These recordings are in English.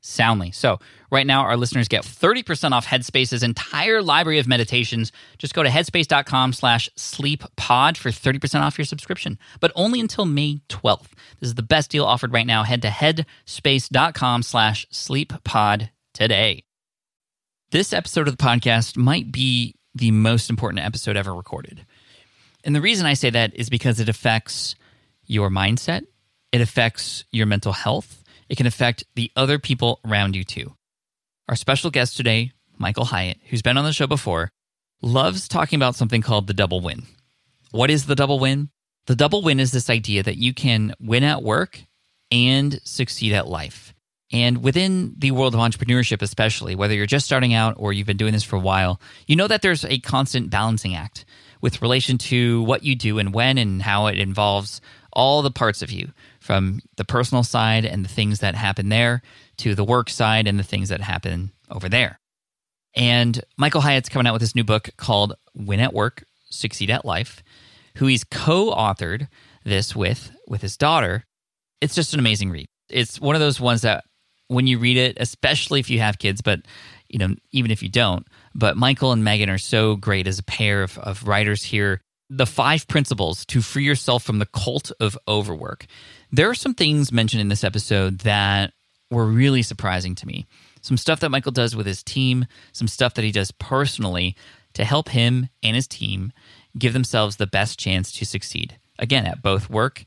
soundly. So, right now, our listeners get 30% off Headspace's entire library of meditations. Just go to headspace.com slash sleeppod for 30% off your subscription, but only until May 12th. This is the best deal offered right now. Head to headspace.com slash sleeppod today. This episode of the podcast might be the most important episode ever recorded. And the reason I say that is because it affects your mindset, it affects your mental health, it can affect the other people around you too. Our special guest today, Michael Hyatt, who's been on the show before, loves talking about something called the double win. What is the double win? The double win is this idea that you can win at work and succeed at life. And within the world of entrepreneurship, especially, whether you're just starting out or you've been doing this for a while, you know that there's a constant balancing act with relation to what you do and when and how it involves all the parts of you from the personal side and the things that happen there to the work side and the things that happen over there. And Michael Hyatt's coming out with this new book called Win at Work, Succeed at Life, who he's co-authored this with with his daughter. It's just an amazing read. It's one of those ones that when you read it, especially if you have kids, but you know, even if you don't. But Michael and Megan are so great as a pair of, of writers here. The five principles to free yourself from the cult of overwork. There are some things mentioned in this episode that were really surprising to me. Some stuff that Michael does with his team, some stuff that he does personally to help him and his team give themselves the best chance to succeed. Again, at both work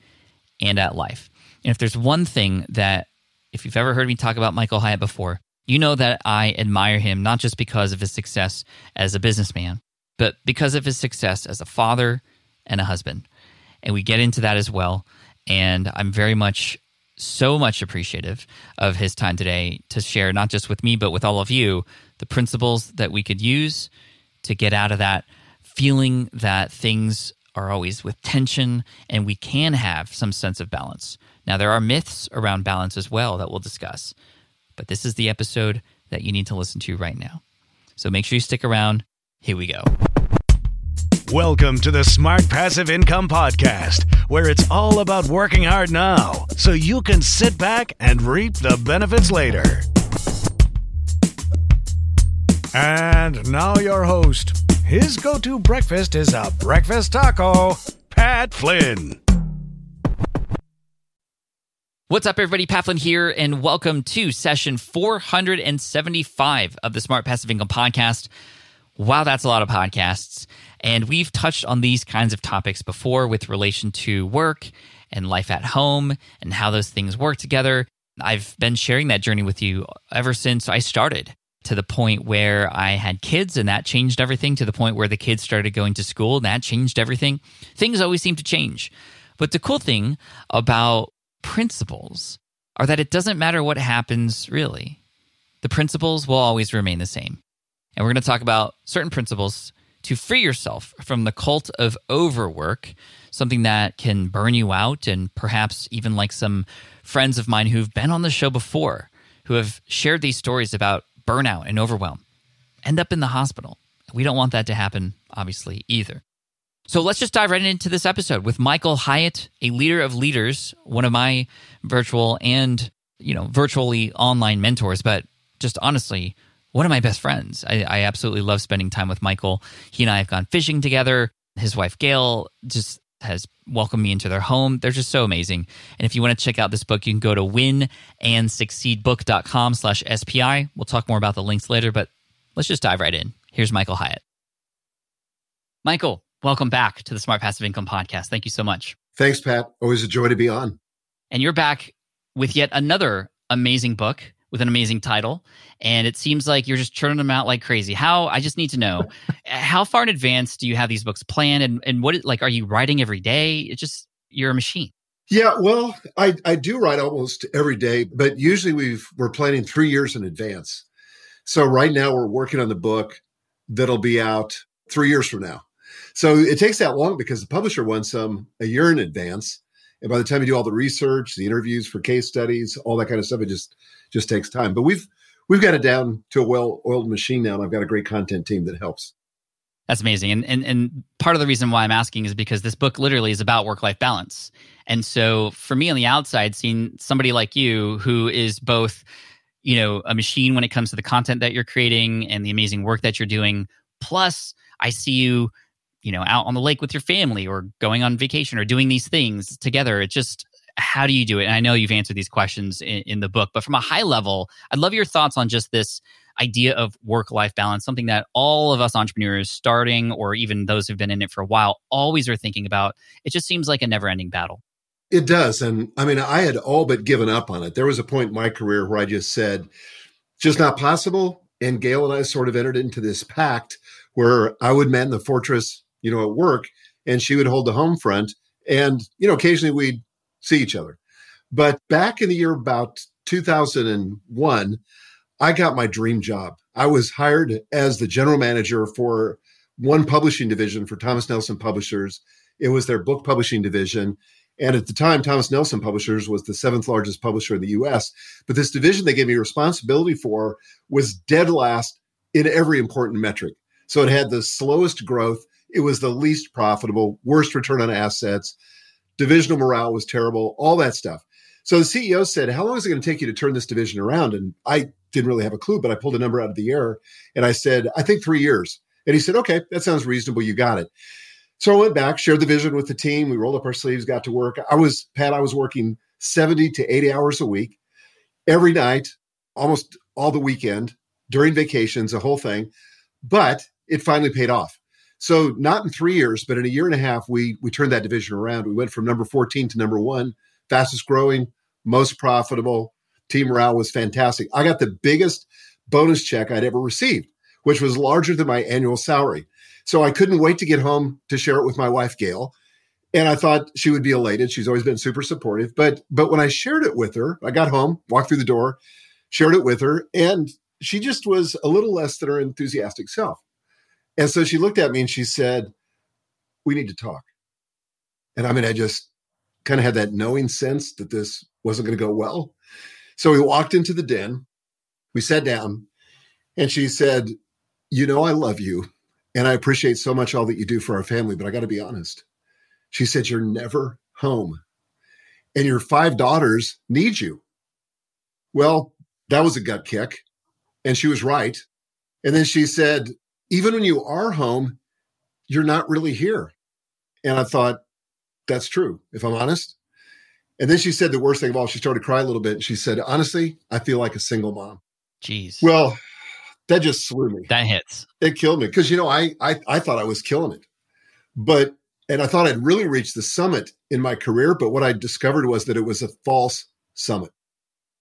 and at life. And if there's one thing that if you've ever heard me talk about Michael Hyatt before, you know that I admire him not just because of his success as a businessman, but because of his success as a father and a husband. And we get into that as well. And I'm very much, so much appreciative of his time today to share, not just with me, but with all of you, the principles that we could use to get out of that feeling that things are always with tension and we can have some sense of balance. Now, there are myths around balance as well that we'll discuss, but this is the episode that you need to listen to right now. So make sure you stick around. Here we go. Welcome to the Smart Passive Income Podcast, where it's all about working hard now so you can sit back and reap the benefits later. And now, your host. His go to breakfast is a breakfast taco, Pat Flynn. What's up, everybody? Pat Flynn here, and welcome to session 475 of the Smart Passive Income Podcast. Wow, that's a lot of podcasts. And we've touched on these kinds of topics before with relation to work and life at home and how those things work together. I've been sharing that journey with you ever since I started to the point where I had kids and that changed everything, to the point where the kids started going to school and that changed everything. Things always seem to change. But the cool thing about principles are that it doesn't matter what happens really. The principles will always remain the same. And we're going to talk about certain principles to free yourself from the cult of overwork, something that can burn you out, and perhaps even like some friends of mine who've been on the show before, who have shared these stories about burnout and overwhelm, end up in the hospital. We don't want that to happen, obviously, either. So let's just dive right into this episode with Michael Hyatt, a leader of leaders, one of my virtual and, you know, virtually online mentors, but just honestly, one of my best friends. I, I absolutely love spending time with Michael. He and I have gone fishing together. His wife, Gail, just has welcomed me into their home. They're just so amazing. And if you want to check out this book, you can go to winandsucceedbook.com slash SPI. We'll talk more about the links later, but let's just dive right in. Here's Michael Hyatt. Michael, welcome back to the Smart Passive Income Podcast. Thank you so much. Thanks, Pat. Always a joy to be on. And you're back with yet another amazing book with an amazing title. And it seems like you're just churning them out like crazy. How, I just need to know, how far in advance do you have these books planned? And, and what, like, are you writing every day? It's just, you're a machine. Yeah, well, I, I do write almost every day, but usually we've, we're planning three years in advance. So right now we're working on the book that'll be out three years from now. So it takes that long because the publisher wants them a year in advance. And by the time you do all the research, the interviews for case studies, all that kind of stuff, it just just takes time. But we've we've got it down to a well-oiled machine now, and I've got a great content team that helps. That's amazing. And, and and part of the reason why I'm asking is because this book literally is about work-life balance. And so for me on the outside, seeing somebody like you who is both, you know, a machine when it comes to the content that you're creating and the amazing work that you're doing, plus I see you you know out on the lake with your family or going on vacation or doing these things together it's just how do you do it? And i know you've answered these questions in, in the book but from a high level i'd love your thoughts on just this idea of work life balance something that all of us entrepreneurs starting or even those who've been in it for a while always are thinking about. It just seems like a never ending battle. It does and i mean i had all but given up on it. There was a point in my career where i just said just not possible and gail and i sort of entered into this pact where i would man the fortress you know, at work, and she would hold the home front. And, you know, occasionally we'd see each other. But back in the year about 2001, I got my dream job. I was hired as the general manager for one publishing division for Thomas Nelson Publishers. It was their book publishing division. And at the time, Thomas Nelson Publishers was the seventh largest publisher in the US. But this division they gave me responsibility for was dead last in every important metric. So it had the slowest growth, it was the least profitable, worst return on assets. Divisional morale was terrible, all that stuff. So the CEO said, How long is it going to take you to turn this division around? And I didn't really have a clue, but I pulled a number out of the air and I said, I think three years. And he said, Okay, that sounds reasonable. You got it. So I went back, shared the vision with the team. We rolled up our sleeves, got to work. I was, Pat, I was working 70 to 80 hours a week every night, almost all the weekend, during vacations, the whole thing. But it finally paid off. So not in three years, but in a year and a half, we we turned that division around. We went from number 14 to number one, fastest growing, most profitable. Team morale was fantastic. I got the biggest bonus check I'd ever received, which was larger than my annual salary. So I couldn't wait to get home to share it with my wife, Gail. And I thought she would be elated. She's always been super supportive. But but when I shared it with her, I got home, walked through the door, shared it with her, and she just was a little less than her enthusiastic self. And so she looked at me and she said, We need to talk. And I mean, I just kind of had that knowing sense that this wasn't going to go well. So we walked into the den, we sat down, and she said, You know, I love you and I appreciate so much all that you do for our family, but I got to be honest. She said, You're never home and your five daughters need you. Well, that was a gut kick. And she was right. And then she said, even when you are home, you're not really here. And I thought, that's true, if I'm honest. And then she said the worst thing of all. She started to cry a little bit. And she said, honestly, I feel like a single mom. Jeez. Well, that just slew me. That hits. It killed me because you know I, I I thought I was killing it, but and I thought I'd really reached the summit in my career. But what I discovered was that it was a false summit,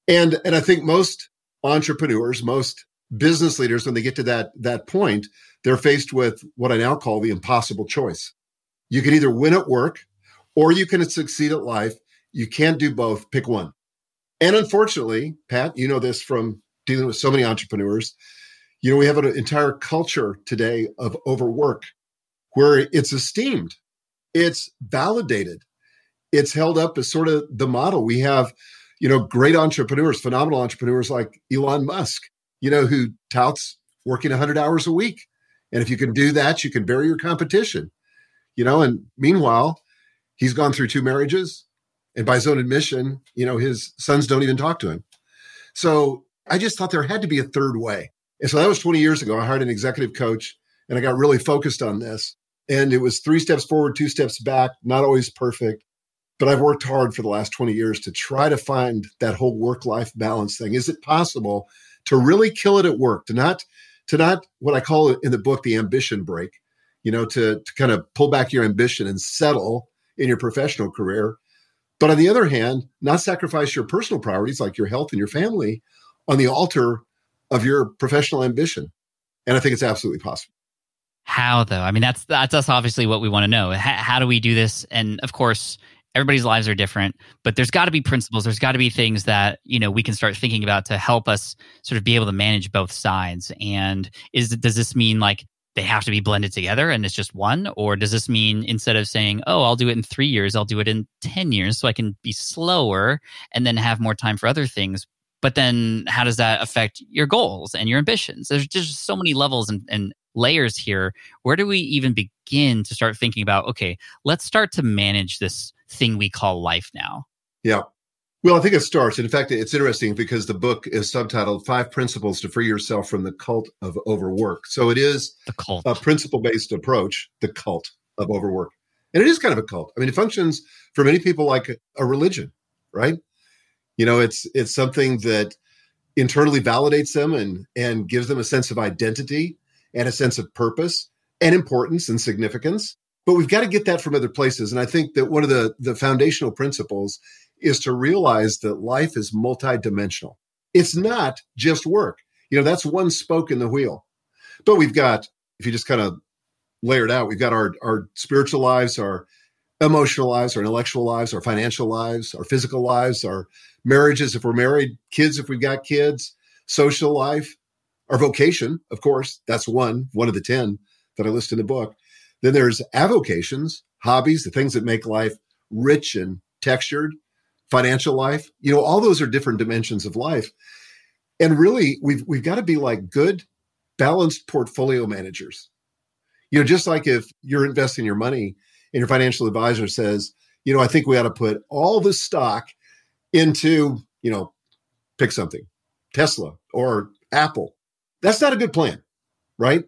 and and I think most entrepreneurs, most business leaders, when they get to that, that point, they're faced with what I now call the impossible choice. You can either win at work or you can succeed at life. You can't do both. Pick one. And unfortunately, Pat, you know this from dealing with so many entrepreneurs. You know, we have an entire culture today of overwork where it's esteemed, it's validated, it's held up as sort of the model. We have, you know, great entrepreneurs, phenomenal entrepreneurs like Elon Musk, you know, who touts working 100 hours a week. And if you can do that, you can bury your competition, you know. And meanwhile, he's gone through two marriages. And by his own admission, you know, his sons don't even talk to him. So I just thought there had to be a third way. And so that was 20 years ago. I hired an executive coach and I got really focused on this. And it was three steps forward, two steps back, not always perfect. But I've worked hard for the last 20 years to try to find that whole work life balance thing. Is it possible to really kill it at work, to not to not what I call it in the book the ambition brake. you know, to, to kind of pull back your ambition and settle in your professional career. But on the other hand, not sacrifice your personal priorities like your health and your family on the altar of your professional ambition. And I think it's absolutely possible. How though? I mean, that's that's, us obviously what we want to know. How, how do we do this? And of course, everybody's lives are different but there's got to be principles. There's got to be things that you know we can start thinking about to help us sort of be able to manage both sides. And is does this mean like they have to be blended together and it's just one? Or does this mean instead of saying oh i'll do it in three years i'll do it in 10 years so i can be slower and then have more time for other things but then how does that affect your goals and your ambitions? There's just so many levels and, and layers here where do we even begin to start thinking about okay let's start to manage this thing we call life now. Yeah. Well, I think it starts. In fact, it's interesting because the book is subtitled Five Principles to Free Yourself from the Cult of Overwork. So it is a principle based approach, the cult of overwork. And it is kind of a cult. I mean, it functions for many people like a religion, right? You know, it's it's something that internally validates them and and gives them a sense of identity and a sense of purpose and importance and significance. But we've got to get that from other places. And i think that one of the the foundational principles is to realize that life is multidimensional. It's not just work. You know that's one spoke in the wheel. But we've got if you just kind of layer it out we've got our our spiritual lives our emotional lives our intellectual lives our financial lives our physical lives our marriages if we're married kids if we've got kids social life our vocation of course that's one one of the 10 that i list in the book then there's avocations, hobbies, the things that make life rich and textured, financial life. You know, all those are different dimensions of life. And really, we've we've got to be like good, balanced portfolio managers. You know, just like if you're investing your money and your financial advisor says, you know, I think we ought to put all the stock into, you know, pick something, Tesla or Apple. That's not a good plan, right?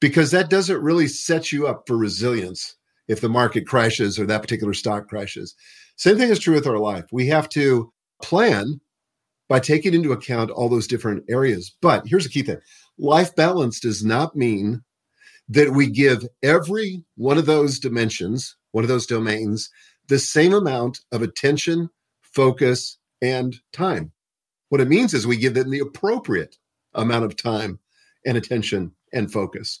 because that doesn't really set you up for resilience if the market crashes or that particular stock crashes. Same thing is true with our life. We have to plan by taking into account all those different areas. But here's the key thing life balance does not mean that we give every one of those dimensions, one of those domains, the same amount of attention, focus, and time. What it means is we give them the appropriate amount of time and attention and focus.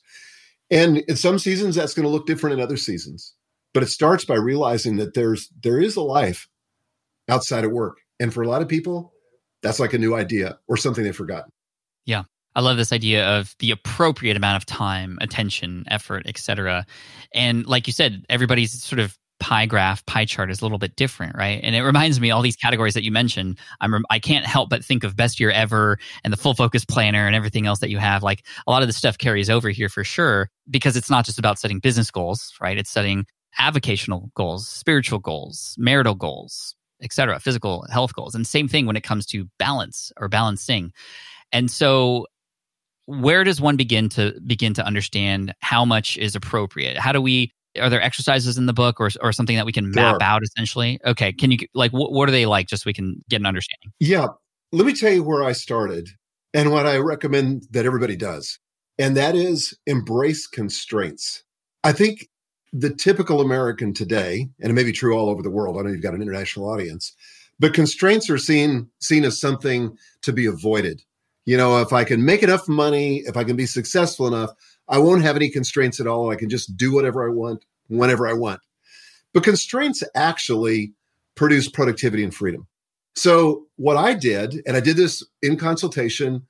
And in some seasons, that's going to look different in other seasons. But it starts by realizing that there's there is a life outside of work, and for a lot of people, that's like a new idea or something they've forgotten. Yeah. I love this idea of the appropriate amount of time, attention, effort, etc. And like you said, everybody's sort of pie graph, pie chart is a little bit different, right? And it reminds me all these categories that you mentioned. I'm I can't help but think of best year ever and the full focus planner and everything else that you have. Like a lot of the stuff carries over here for sure because it's not just about setting business goals, right? It's setting avocational goals, spiritual goals, marital goals, etc., physical health goals. And same thing when it comes to balance or balancing. And so where does one begin to begin to understand how much is appropriate? How do we are there exercises in the book or, or something that we can map out essentially? Okay can you like wh- what are they like just so we can get an understanding? Yeah let me tell you where i started and what i recommend that everybody does and that is embrace constraints. I think the typical american today and it may be true all over the world i know you've got an international audience but constraints are seen seen as something to be avoided. You know if i can make enough money if i can be successful enough I won't have any constraints at all. I can just do whatever I want whenever I want. But constraints actually produce productivity and freedom. So, what I did, and I did this in consultation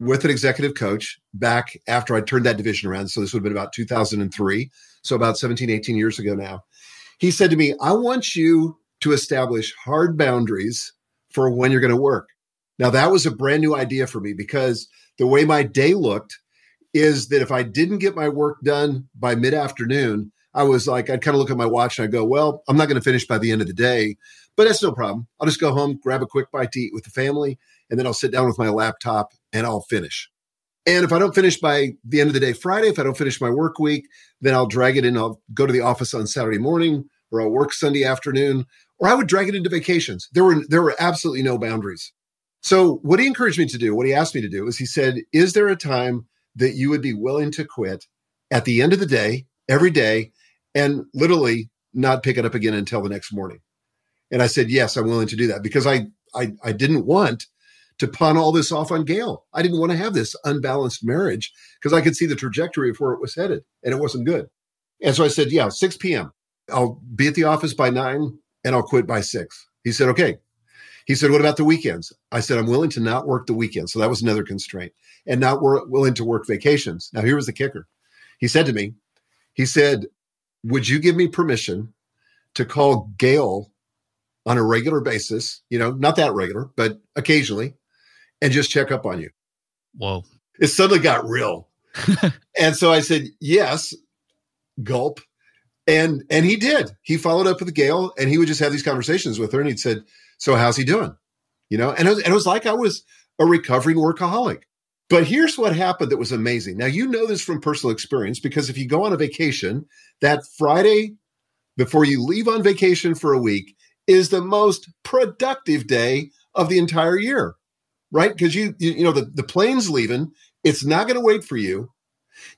with an executive coach back after I turned that division around. So, this would have been about 2003. So, about 17, 18 years ago now. He said to me, I want you to establish hard boundaries for when you're going to work. Now, that was a brand new idea for me because the way my day looked is that if I didn't get my work done by mid afternoon, I was like, I'd kind of look at my watch and I'd go, well, I'm not going to finish by the end of the day, but that's no problem. I'll just go home, grab a quick bite to eat with the family, and then I'll sit down with my laptop and I'll finish. And if I don't finish by the end of the day Friday, if I don't finish my work week, then I'll drag it in. I'll go to the office on Saturday morning or I'll work Sunday afternoon, or I would drag it into vacations. There were there were absolutely no boundaries. So what he encouraged me to do, what he asked me to do is he said, is there a time that you would be willing to quit at the end of the day every day and literally not pick it up again until the next morning. And I said, yes, I'm willing to do that because I, I, I didn't want to pawn all this off on Gail. I didn't want to have this unbalanced marriage because I could see the trajectory of where it was headed and it wasn't good. And so I said, yeah, 6 p.m. I'll be at the office by nine and I'll quit by six. He said, okay. He said, what about the weekends? I said, I'm willing to not work the weekends. So that was another constraint and not wor- willing to work vacations. Now, here was the kicker. He said to me, he said, would you give me permission to call Gail on a regular basis, you know, not that regular, but occasionally, and just check up on you. Whoa. It suddenly got real. and so I said, yes, gulp. And and he did. He followed up with Gail and he would just have these conversations with her and he'd said, So how's he doing? You know, and it was, and it was like I was a recovering workaholic. But here's what happened that was amazing. Now, you know this from personal experience because if you go on a vacation, that Friday before you leave on vacation for a week is the most productive day of the entire year, right? Because you, you, you know, the, the plane's leaving, it's not going to wait for you.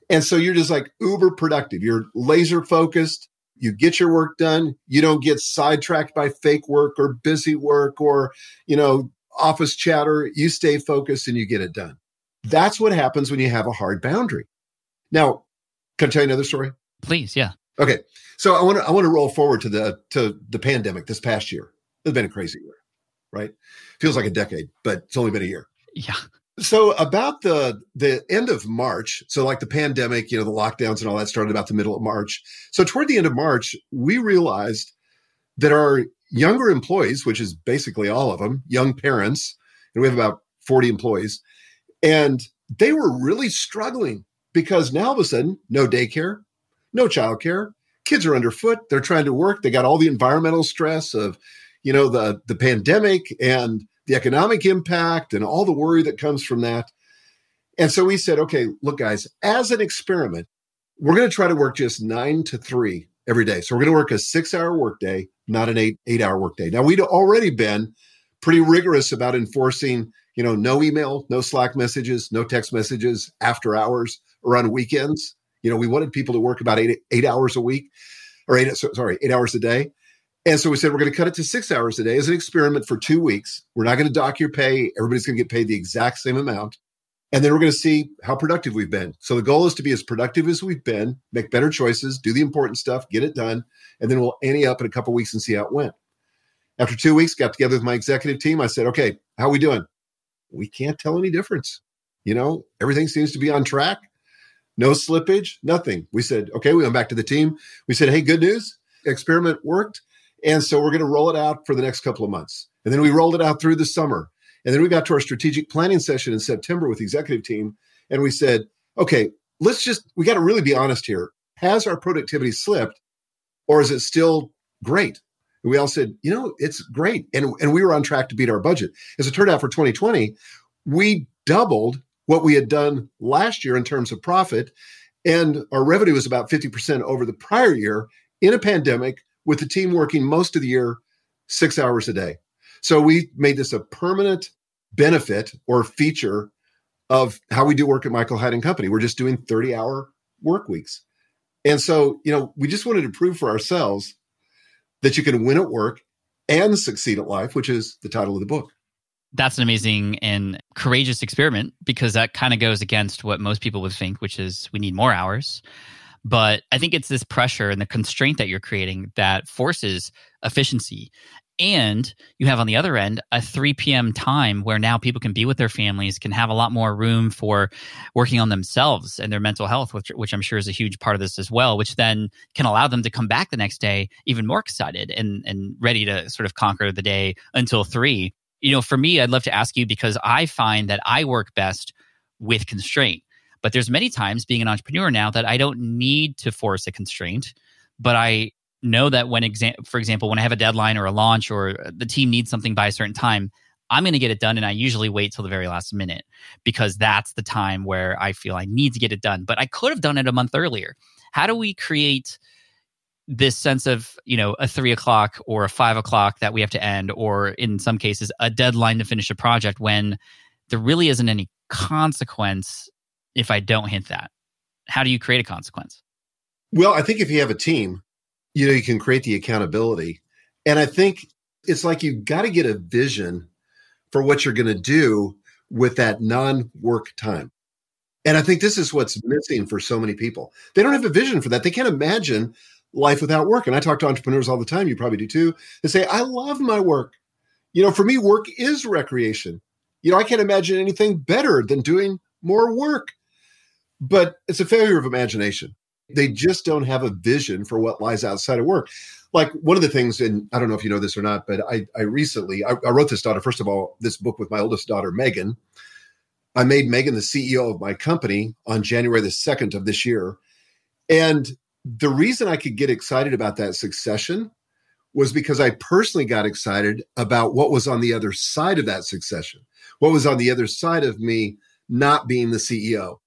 And so you're just like uber productive. You're laser focused. You get your work done. You don't get sidetracked by fake work or busy work or, you know, office chatter. You stay focused and you get it done. That's what happens when you have a hard boundary. Now, can I tell you another story? Please, yeah. Okay. So I want to I want to roll forward to the to the pandemic this past year. It's been a crazy year, right? Feels like a decade, but it's only been a year. Yeah. So about the the end of March, so like the pandemic, you know, the lockdowns and all that started about the middle of March. So toward the end of March, we realized that our younger employees, which is basically all of them, young parents, and we have about 40 employees, and they were really struggling because now all of a sudden, no daycare, no childcare, kids are underfoot. They're trying to work. They got all the environmental stress of, you know, the the pandemic and the economic impact and all the worry that comes from that. And so we said, okay, look, guys, as an experiment, we're going to try to work just nine to three every day. So we're going to work a six hour workday, not an eight eight hour workday. Now we'd already been pretty rigorous about enforcing you know, no email, no Slack messages, no text messages after hours or on weekends. You know, we wanted people to work about eight eight hours a week, or eight sorry eight hours a day. And so we said we're going to cut it to six hours a day as an experiment for two weeks. We're not going to dock your pay. Everybody's going to get paid the exact same amount. And then we're going to see how productive we've been. So the goal is to be as productive as we've been, make better choices, do the important stuff, get it done, and then we'll ante up in a couple weeks and see how it went. After two weeks, got together with my executive team. I said, okay, how are we doing? we can't tell any difference. You know, everything seems to be on track. No slippage, nothing. We said, okay, we went back to the team. We said, hey, good news. Experiment worked. And so we're going to roll it out for the next couple of months. And then we rolled it out through the summer. And then we got to our strategic planning session in September with the executive team. And we said, okay, let's just, we got to really be honest here. Has our productivity slipped or is it still great? And we all said, you know, it's great. And, and we were on track to beat our budget. As it turned out for 2020, we doubled what we had done last year in terms of profit. And our revenue was about 50% over the prior year in a pandemic with the team working most of the year six hours a day. So we made this a permanent benefit or feature of how we do work at Michael Hyatt and Company. We're just doing 30 hour work weeks. And so, you know, we just wanted to prove for ourselves that you can win at work and succeed at life, which is the title of the book. That's an amazing and courageous experiment because that kind of goes against what most people would think, which is we need more hours. But I think it's this pressure and the constraint that you're creating that forces efficiency. And you have on the other end a 3 p.m. time where now people can be with their families, can have a lot more room for working on themselves and their mental health, which, which I'm sure is a huge part of this as well, which then can allow them to come back the next day even more excited and, and ready to sort of conquer the day until three. You know, for me, I'd love to ask you because I find that I work best with constraint. But there's many times being an entrepreneur now that I don't need to force a constraint, but I know that when exam- for example when i have a deadline or a launch or uh, the team needs something by a certain time i'm going to get it done and i usually wait till the very last minute because that's the time where i feel i need to get it done. But i could have done it a month earlier. How do we create this sense of you know a three o'clock or a five o'clock that we have to end or in some cases a deadline to finish a project when there really isn't any consequence if i don't hint that how do you create a consequence Well, I think if you have a team, you know, you can create the accountability. And I think it's like you've got to get a vision for what you're going to do with that non work time. And I think this is what's missing for so many people. They don't have a vision for that. They can't imagine life without work. And I talk to entrepreneurs all the time. You probably do too. They say, I love my work. You know, for me, work is recreation. You know, I can't imagine anything better than doing more work. But it's a failure of imagination. They just don't have a vision for what lies outside of work. Like one of the things, and I don't know if you know this or not, but I, I recently I, I wrote this daughter. First of all, this book with my oldest daughter, Megan. I made Megan the CEO of my company on January the 2nd of this year. And the reason I could get excited about that succession was because I personally got excited about what was on the other side of that succession, what was on the other side of me not being the CEO.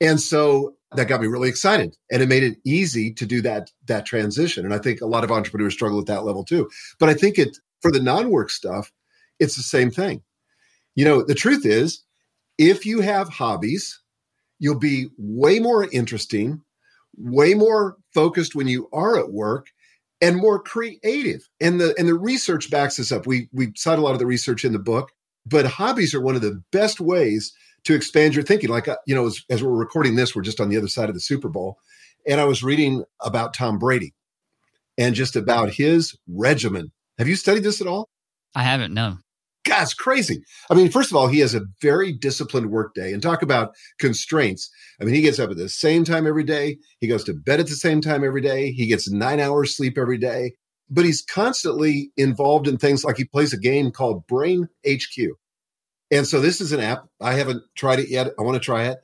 And so that got me really excited and it made it easy to do that that transition. And I think a lot of entrepreneurs struggle at that level too. But I think it for the non-work stuff, it's the same thing. You know, the truth is if you have hobbies, you'll be way more interesting, way more focused when you are at work and more creative. And the and the research backs this up. We we cite a lot of the research in the book, but hobbies are one of the best ways to expand your thinking. Like uh, you know, as, as we're recording this, we're just on the other side of the Super Bowl, and I was reading about Tom Brady and just about his regimen. Have you studied this at all? I haven't. No. God's crazy. I mean, first of all, he has a very disciplined workday. And talk about constraints. I mean, he gets up at the same time every day. He goes to bed at the same time every day. He gets nine hours sleep every day. But he's constantly involved in things like he plays a game called Brain HQ. And so this is an app. I haven't tried it yet. I want to try it.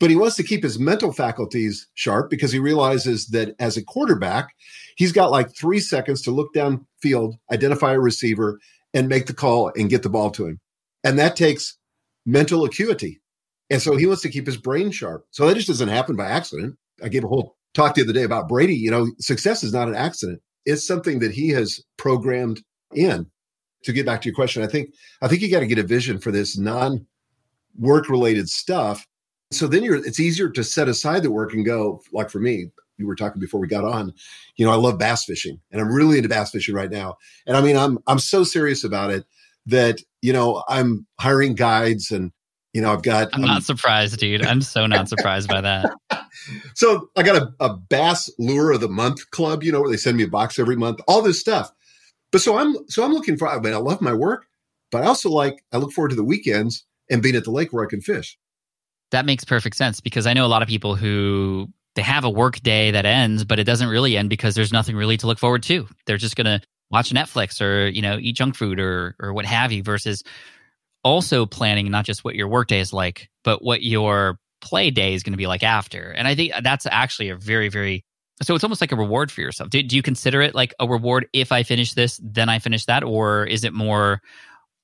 But he wants to keep his mental faculties sharp because he realizes that as a quarterback, he's got like three seconds to look downfield, identify a receiver, and make the call and get the ball to him. And that takes mental acuity. And so he wants to keep his brain sharp. So that just doesn't happen by accident. I gave a whole talk the other day about Brady. You know, success is not an accident. It's something that he has programmed in. To get back to your question, I think I think you got to get a vision for this non work related stuff. So then you're it's easier to set aside the work and go, like for me, you were talking before we got on, you know, I love bass fishing and I'm really into bass fishing right now. And I mean, I'm, I'm so serious about it that, you know, I'm hiring guides and, you know, I've got. I'm not um, surprised, dude. I'm so not surprised by that. So I got a, a bass lure of the month club, you know, where they send me a box every month, all this stuff. But so I'm, so I'm looking for, I mean, I love my work, but I also like, I look forward to the weekends and being at the lake where I can fish. That makes perfect sense because I know a lot of people who they have a work day that ends, but it doesn't really end because there's nothing really to look forward to. They're just going to watch Netflix or, you know, eat junk food or, or what have you versus also planning not just what your work day is like, but what your play day is going to be like after. And I think that's actually a very, very, so it's almost like a reward for yourself. Do, do you consider it like a reward if I finish this, then I finish that? Or is it more,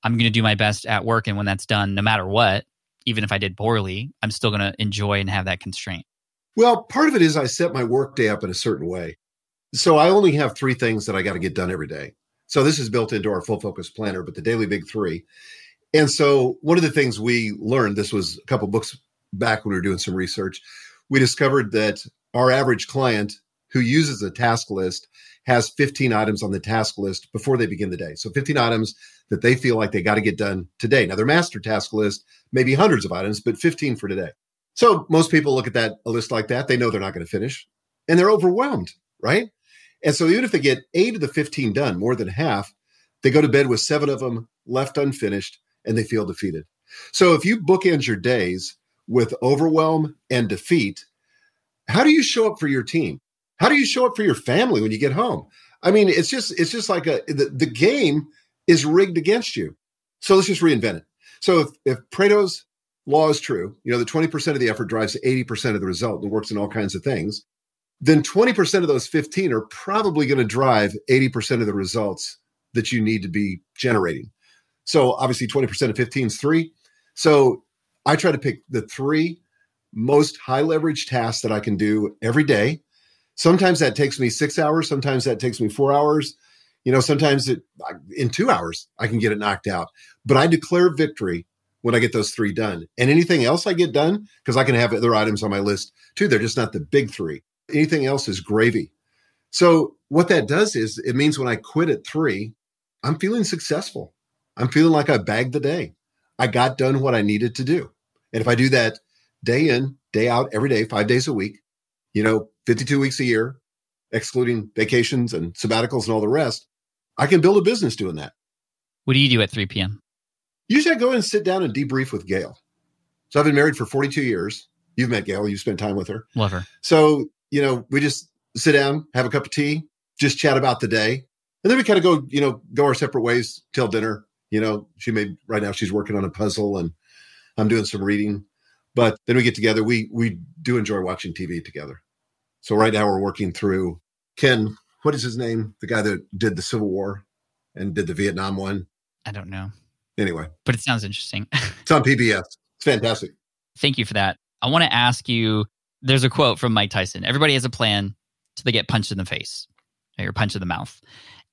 I'm going to do my best at work. And when that's done, no matter what, even if I did poorly, I'm still going to enjoy and have that constraint? Well, part of it is I set my work day up in a certain way. So I only have three things that I got to get done every day. So this is built into our full focus planner, but the daily big three. And so one of the things we learned, this was a couple books back when we were doing some research, we discovered that our average client who uses a task list has 15 items on the task list before they begin the day. So 15 items that they feel like they got to get done today. Now their master task list may be hundreds of items, but 15 for today. So most people look at that a list like that, they know they're not going to finish and they're overwhelmed, right? And so even if they get eight of the 15 done, more than half, they go to bed with seven of them left unfinished and they feel defeated. So if you bookend your days with overwhelm and defeat, how do you show up for your team? How do you show up for your family when you get home? I mean, it's just it's just like a the, the game is rigged against you. So let's just reinvent it. So if, if law is true, you know, the 20% of the effort drives 80% of the result and works in all kinds of things, then 20% of those 15 are probably going to drive 80% of the results that you need to be generating. So obviously 20% of 15 is three. So I try to pick the three most high leverage tasks that I can do every day. Sometimes that takes me six hours. Sometimes that takes me four hours. You know, sometimes it, in two hours I can get it knocked out. But I declare victory when I get those three done. And anything else I get done, because I can have other items on my list too. They're just not the big three. Anything else is gravy. So what that does is it means when I quit at three, I'm feeling successful. I'm feeling like I bagged the day. I got done what I needed to do. And if I do that day in, day out, every day, five days a week, you know, 52 weeks a year, excluding vacations and sabbaticals and all the rest, I can build a business doing that. What do you do at 3 p.m.? Usually I go and sit down and debrief with Gail. So I've been married for 42 years. You've met Gail, you've spent time with her. Love her. So, you know, we just sit down, have a cup of tea, just chat about the day. And then we kind of go, you know, go our separate ways till dinner. You know, she made right now she's working on a puzzle and I'm doing some reading. But then we get together. We we do enjoy watching TV together. So right now we're working through Ken, what is his name? The guy that did the Civil War and did the Vietnam one. I don't know. Anyway, but it sounds interesting. it's on PBS. It's fantastic. Thank you for that. I want to ask you there's a quote from Mike Tyson Everybody has a plan till they get punched in the face or punched in the mouth.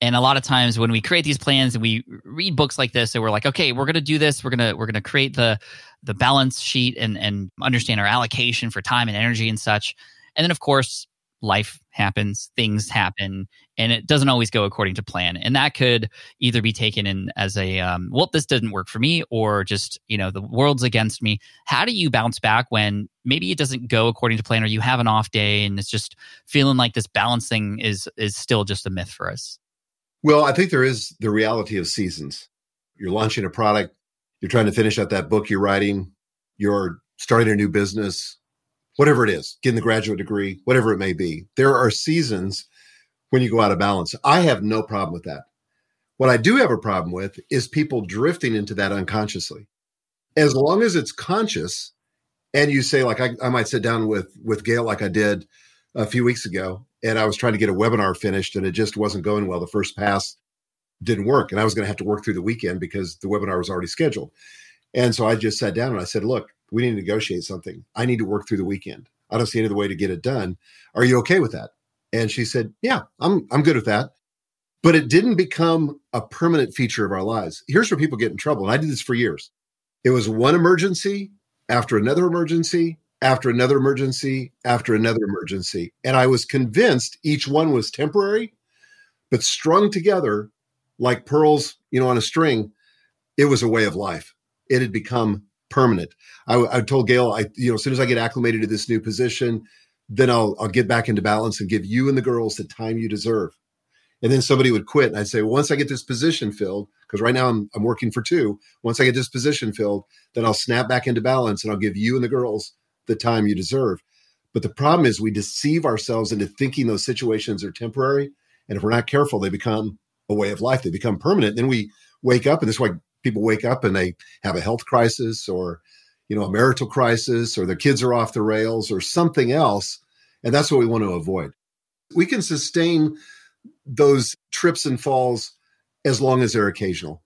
And a lot of times when we create these plans and we read books like this and we're like, okay, we're gonna do this, we're gonna we're gonna create the the balance sheet and and understand our allocation for time and energy and such. And then of course life happens, things happen, and it doesn't always go according to plan. And that could either be taken in as a, um, well, this didn't work for me, or just, you know, the world's against me. How do you bounce back when maybe it doesn't go according to plan, or you have an off day and it's just feeling like this balancing is is still just a myth for us? Well, I think there is the reality of seasons. You're launching a product, you're trying to finish out that book you're writing, you're starting a new business, whatever it is, getting the graduate degree, whatever it may be. There are seasons when you go out of balance. I have no problem with that. What I do have a problem with is people drifting into that unconsciously. As long as it's conscious, and you say, like I, I might sit down with with Gail like I did a few weeks ago, and I was trying to get a webinar finished, and it just wasn't going well. The first pass didn't work, and I was going to have to work through the weekend because the webinar was already scheduled. And so I just sat down and I said, "Look, we need to negotiate something. I need to work through the weekend. I don't see any other way to get it done. Are you okay with that? And she said, Yeah, I'm I'm good with that. But it didn't become a permanent feature of our lives. Here's where people get in trouble. And I did this for years. It was one emergency after another emergency, after another emergency, after another emergency. And I was convinced each one was temporary, but strung together like pearls, you know, on a string, it was a way of life. It had become permanent. I, I told Gail, I you know, as soon as I get acclimated to this new position, then I'll I'll get back into balance and give you and the girls the time you deserve. And then somebody would quit, and I'd say, well, once I get this position filled, because right now I'm I'm working for two. Once I get this position filled, then I'll snap back into balance and I'll give you and the girls the time you deserve. But the problem is we deceive ourselves into thinking those situations are temporary. And if we're not careful, they become a way of life. They become permanent. Then we wake up, and this is why people wake up and they have a health crisis or you know a marital crisis or their kids are off the rails or something else and that's what we want to avoid we can sustain those trips and falls as long as they're occasional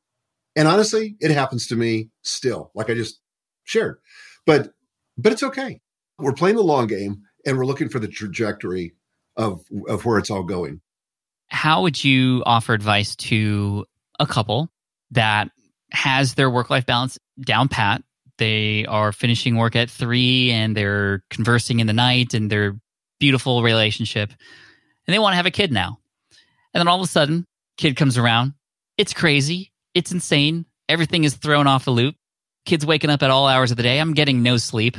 and honestly it happens to me still like i just shared but but it's okay we're playing the long game and we're looking for the trajectory of of where it's all going how would you offer advice to a couple that has their work life balance down pat. They are finishing work at three and they're conversing in the night and their beautiful relationship. And they want to have a kid now. And then all of a sudden, kid comes around. It's crazy. It's insane. Everything is thrown off a loop. Kids waking up at all hours of the day. I'm getting no sleep.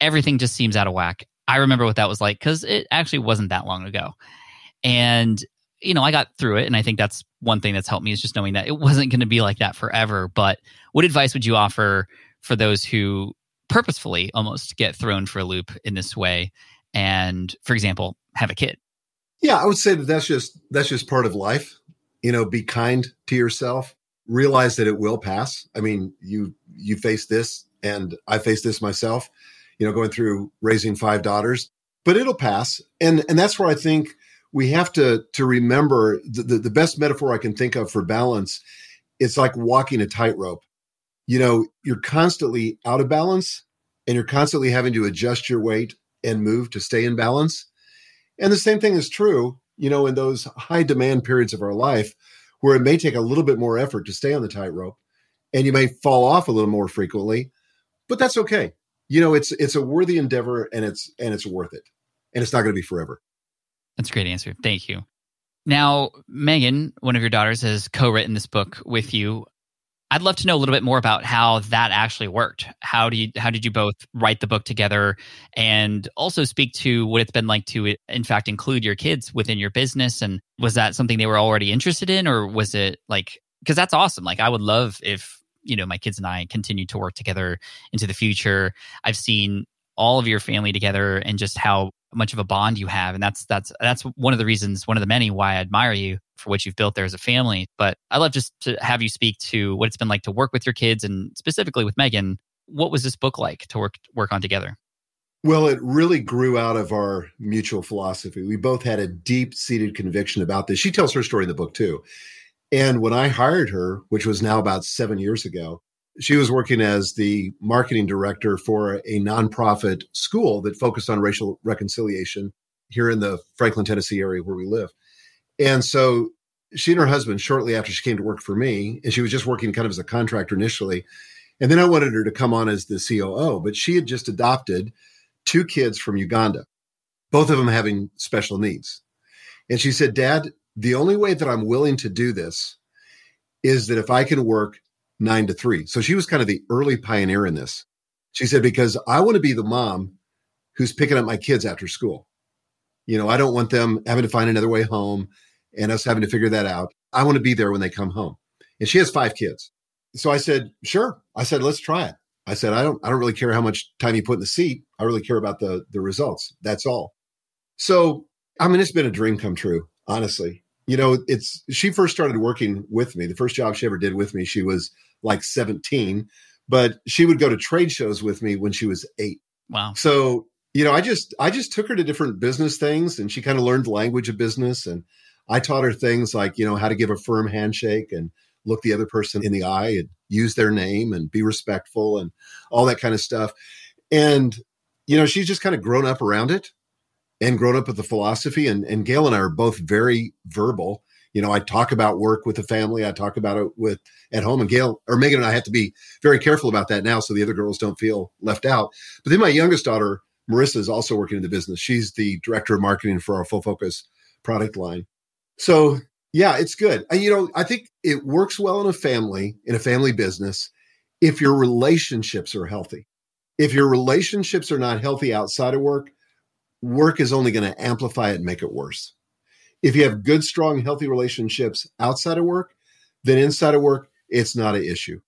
Everything just seems out of whack. I remember what that was like because it actually wasn't that long ago. And you know, I got through it. And I think that's one thing that's helped me is just knowing that it wasn't going to be like that forever. But what advice would you offer for those who purposefully almost get thrown for a loop in this way? And for example, have a kid? Yeah, I would say that that's just that's just part of life. You know, be kind to yourself. Realize that it will pass. I mean, you you face this, and I face this myself. You know, going through raising five daughters, but it'll pass. And and that's where I think we have to to remember the, the, the best metaphor I can think of for balance. It's like walking a tightrope. You know, you're constantly out of balance, and you're constantly having to adjust your weight and move to stay in balance. And the same thing is true, you know, in those high demand periods of our life where it may take a little bit more effort to stay on the tightrope, and you may fall off a little more frequently, but that's okay. You know, it's it's a worthy endeavor, and it's and it's worth it. and it's not going to be forever. That's a great answer. Thank you. Now, Megan, one of your daughters, has co written this book with you. I'd love to know a little bit more about how that actually worked. How do you how did you both write the book together and also speak to what it's been like to in fact include your kids within your business and was that something they were already interested in or was it like cuz that's awesome. Like I would love if, you know, my kids and I continue to work together into the future. I've seen all of your family together and just how much of a bond you have and that's that's that's one of the reasons one of the many why I admire you for what you've built there as a family. But I love just to have you speak to what it's been like to work with your kids and specifically with Megan. What was this book like to work work on together? Well it really grew out of our mutual philosophy. We both had a deep seated conviction about this. She tells her story in the book too. And when I hired her which was now about 7 years ago she was working as the marketing director for a nonprofit school that focused on racial reconciliation here in the Franklin, Tennessee area where we live. And so she and her husband, shortly after she came to work for me, and she was just working kind of as a contractor initially. And then I wanted her to come on as the COO, but she had just adopted two kids from Uganda, both of them having special needs. And she said, Dad, the only way that I'm willing to do this is that if I can work nine to three. So she was kind of the early pioneer in this. She said, because I want to be the mom who's picking up my kids after school. You know, I don't want them having to find another way home and us having to figure that out. I want to be there when they come home. And she has five kids. So I said, sure. I said, let's try it. I said, I don't, I don't really care how much time you put in the seat. I really care about the, the results. That's all. So, I mean, it's been a dream come true, honestly. You know, it's, she first started working with me. The first job she ever did with me, she was like 17, but she would go to trade shows with me when she was eight. Wow. So, you know, I just I just took her to different business things and she kind of learned the language of business. And I taught her things like, you know, how to give a firm handshake and look the other person in the eye and use their name and be respectful and all that kind of stuff. And, you know, she's just kind of grown up around it and grown up with the philosophy. And, and Gail and I are both very verbal you know, I talk about work with the family. I talk about it with at home. And Gail or Megan and I have to be very careful about that now, so the other girls don't feel left out. But then my youngest daughter, Marissa, is also working in the business. She's the director of marketing for our Full Focus product line. So yeah, it's good. You know, I think it works well in a family, in a family business, if your relationships are healthy. If your relationships are not healthy outside of work, work is only going to amplify it and make it worse. If you have good, strong, healthy relationships outside of work, then inside of work, it's not an issue.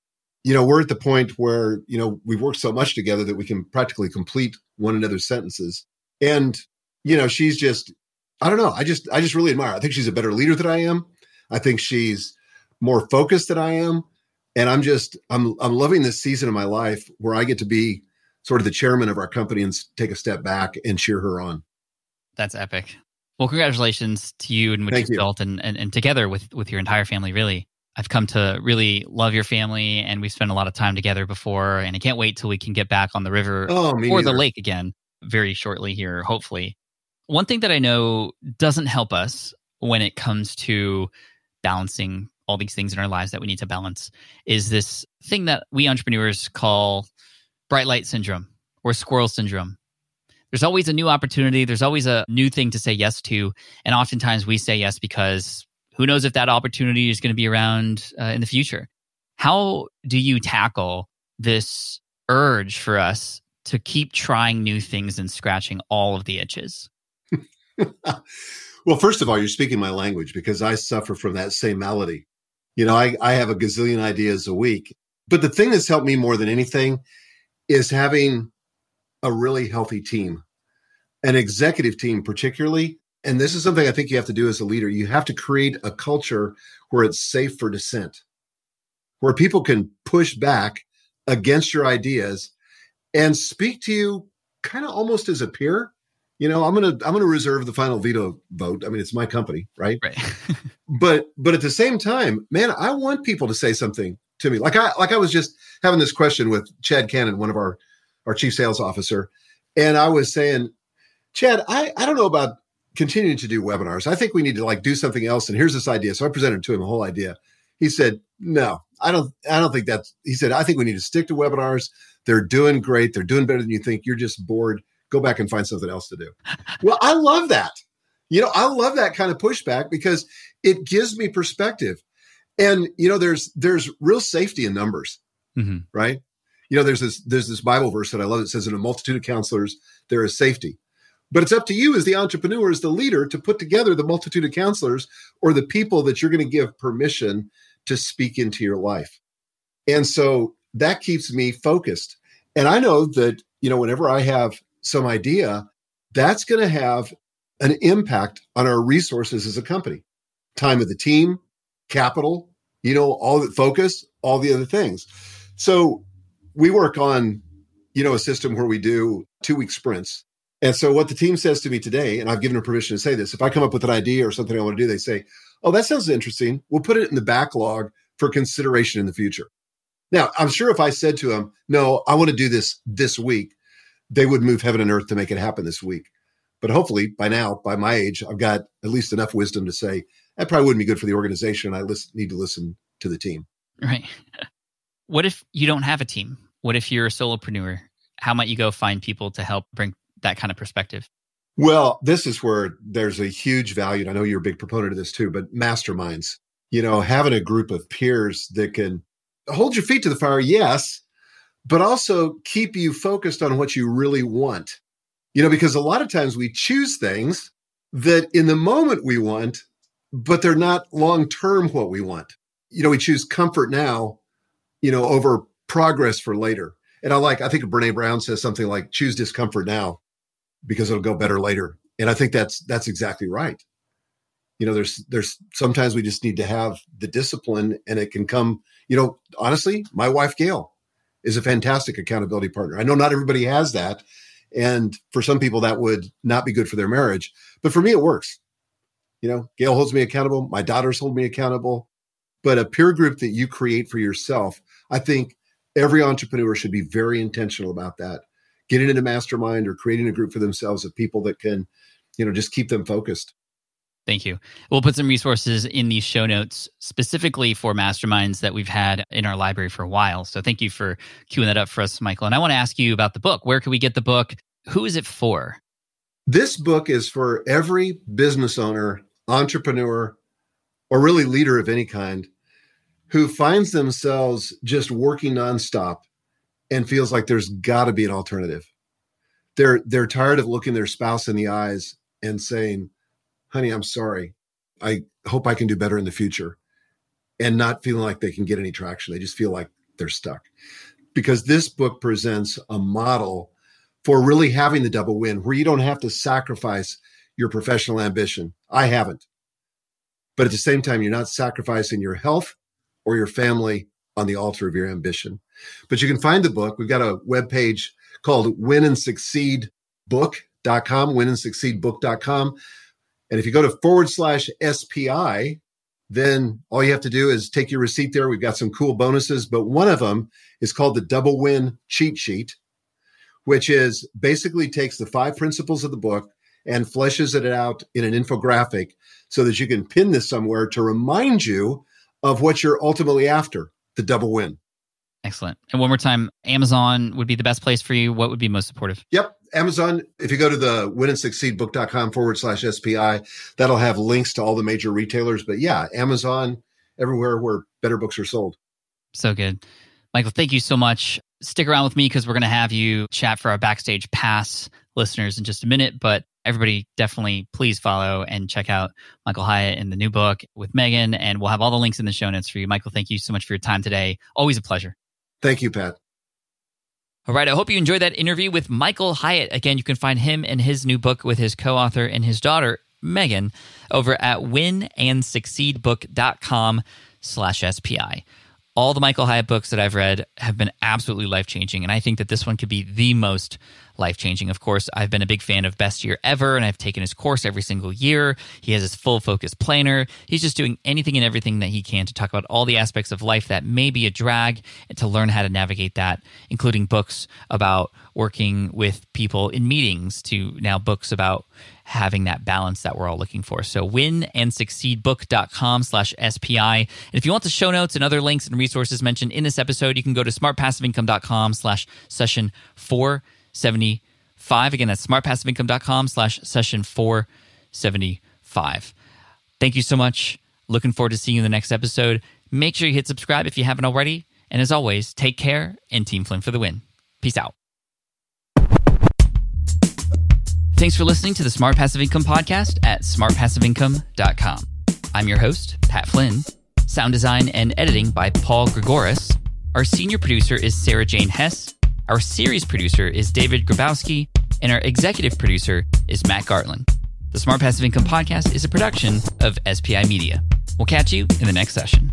You know, we're at the point where, you know, we've worked so much together that we can practically complete one another's sentences. And, you know, she's just, I don't know. I just, I just really admire. I think she's a better leader than I am. I think she's more focused than I am. And I'm just, I'm, I'm loving this season of my life where I get to be sort of the chairman of our company and take a step back and cheer her on. That's epic. Well, congratulations to you and what Thank you've you. built and, and, and together with, with your entire family, really. I've come to really love your family and we've spent a lot of time together before. And I can't wait till we can get back on the river oh, or neither. the lake again very shortly here, hopefully. One thing that I know doesn't help us when it comes to balancing all these things in our lives that we need to balance is this thing that we entrepreneurs call bright light syndrome or squirrel syndrome there's always a new opportunity. There's always a new thing to say yes to. And oftentimes we say yes because who knows if that opportunity is going to be around uh, in the future. How do you tackle this urge for us to keep trying new things and scratching all of the itches? well, first of all, you're speaking my language because I suffer from that same malady. You know, I, I have a gazillion ideas a week. But the thing that's helped me more than anything is having a really healthy team, an executive team, particularly. And this is something I think you have to do as a leader. You have to create a culture where it's safe for dissent, where people can push back against your ideas and speak to you kind of almost as a peer. You know, I'm gonna I'm gonna reserve the final veto vote. I mean, it's my company, right? Right. but but at the same time, man, I want people to say something to me. Like I like I was just having this question with Chad Cannon, one of our our chief sales officer. And I was saying, Chad, I, I don't know about continuing to do webinars. I think we need to like do something else. And here's this idea. So I presented to him a whole idea. He said, no, I don't, I don't think that's, he said, I think we need to stick to webinars. They're doing great. They're doing better than you think. You're just bored. go back and find something else to do. well, I love that. You know, I love that kind of pushback because it gives me perspective. And you know, there's there's real safety in numbers, mm-hmm. right? You know, there's this there's this Bible verse that I love. It says, "In a multitude of counselors, there is safety." But it's up to you as the entrepreneur, as the leader, to put together the multitude of counselors or the people that you're going to give permission to speak into your life. And so that keeps me focused. And I know that, you know, whenever I have some idea, that's going to have an impact on our resources as a company time of the team, capital, you know, all the focus, all the other things. So we work on, you know, a system where we do two week sprints. And so what the team says to me today, and I've given them permission to say this, if I come up with an idea or something I want to do, they say, Oh, that sounds interesting. We'll put it in the backlog for consideration in the future. Now, I'm sure if I said to them, No, I want to do this this week, they would move heaven and earth to make it happen this week. But hopefully by now, by my age, I've got at least enough wisdom to say that probably wouldn't be good for the organization. I need to listen to the team. Right. What if you don't have a team? What if you're a solopreneur? How might you go find people to help bring that kind of perspective? Well, this is where there's a huge value. And I know you're a big proponent of this too, but masterminds, you know, having a group of peers that can hold your feet to the fire, yes, but also keep you focused on what you really want. You know, because a lot of times we choose things that in the moment we want, but they're not long term what we want. You know, we choose comfort now, you know, over progress for later. And I like, I think Brene Brown says something like, choose discomfort now because it'll go better later. And I think that's that's exactly right. You know, there's there's sometimes we just need to have the discipline and it can come, you know, honestly, my wife Gail is a fantastic accountability partner. I know not everybody has that. And for some people, that would not be good for their marriage. But for me, it works. You know, Gail holds me accountable. My daughters hold me accountable. But a peer group that you create for yourself, I think every entrepreneur should be very intentional about that. Getting into mastermind or creating a group for themselves of people that can, you know, just keep them focused. Thank you. We'll put some resources in these show notes specifically for masterminds that we've had in our library for a while. So thank you for queuing that up for us, Michael. And I want to ask you about the book. Where can we get the book? Who is it for? This book is for every business owner, entrepreneur, or really leader of any kind who finds themselves just working nonstop and feels like there's got to be an alternative. They're they're tired of looking their spouse in the eyes and saying, honey, I'm sorry. I hope I can do better in the future. And not feeling like they can get any traction. They just feel like they're stuck. Because this book presents a model for really having the double win where you don't have to sacrifice your professional ambition. I haven't. But at the same time, you're not sacrificing your health or your family on the altar of your ambition. But you can find the book. We've got a web page called win and succeed book.com, win and succeed book.com. And if you go to forward slash SPI, then all you have to do is take your receipt there. We've got some cool bonuses, but one of them is called the double win cheat sheet, which is basically takes the five principles of the book and fleshes it out in an infographic so that you can pin this somewhere to remind you of what you're ultimately after the double win. Excellent. And one more time, Amazon would be the best place for you. What would be most supportive? Yep. Amazon, if you go to the win and succeed book.com forward slash SPI, that'll have links to all the major retailers. But yeah, Amazon, everywhere where better books are sold. So good. Michael, thank you so much. Stick around with me because we're going to have you chat for our backstage pass listeners in just a minute. But everybody definitely please follow and check out Michael Hyatt in the new book with Megan. And we'll have all the links in the show notes for you. Michael, thank you so much for your time today. Always a pleasure. Thank you, Pat. All right. I hope you enjoyed that interview with Michael Hyatt. Again, you can find him and his new book with his co author and his daughter, Megan, over at winandsucceedbook.com slash SPI. All the Michael Hyatt books that I've read have been absolutely life changing. And I think that this one could be the most life changing. Of course, I've been a big fan of Best Year Ever, and I've taken his course every single year. He has his full focus planner. He's just doing anything and everything that he can to talk about all the aspects of life that may be a drag and to learn how to navigate that, including books about working with people in meetings to now books about having that balance that we're all looking for. So winandsucceedbook.com slash SPI. And if you want the show notes and other links and resources mentioned in this episode, you can go to smartpassiveincome.com slash session four 74. five. Again, that's smartpassiveincome.com slash session 475. Thank you so much. Looking forward to seeing you in the next episode. Make sure you hit subscribe if you haven't already. And as always, take care and Team Flynn for the win. Peace out. Thanks for listening to the Smart Passive Income Podcast at smartpassiveincome.com. I'm your host, Pat Flynn. Sound design and editing by Paul Gregoris. Our senior producer is Sarah Jane Hess. Our series producer is David Grabowski. And our executive producer is Matt Gartland. The Smart Passive Income Podcast is a production of SPI Media. We'll catch you in the next session.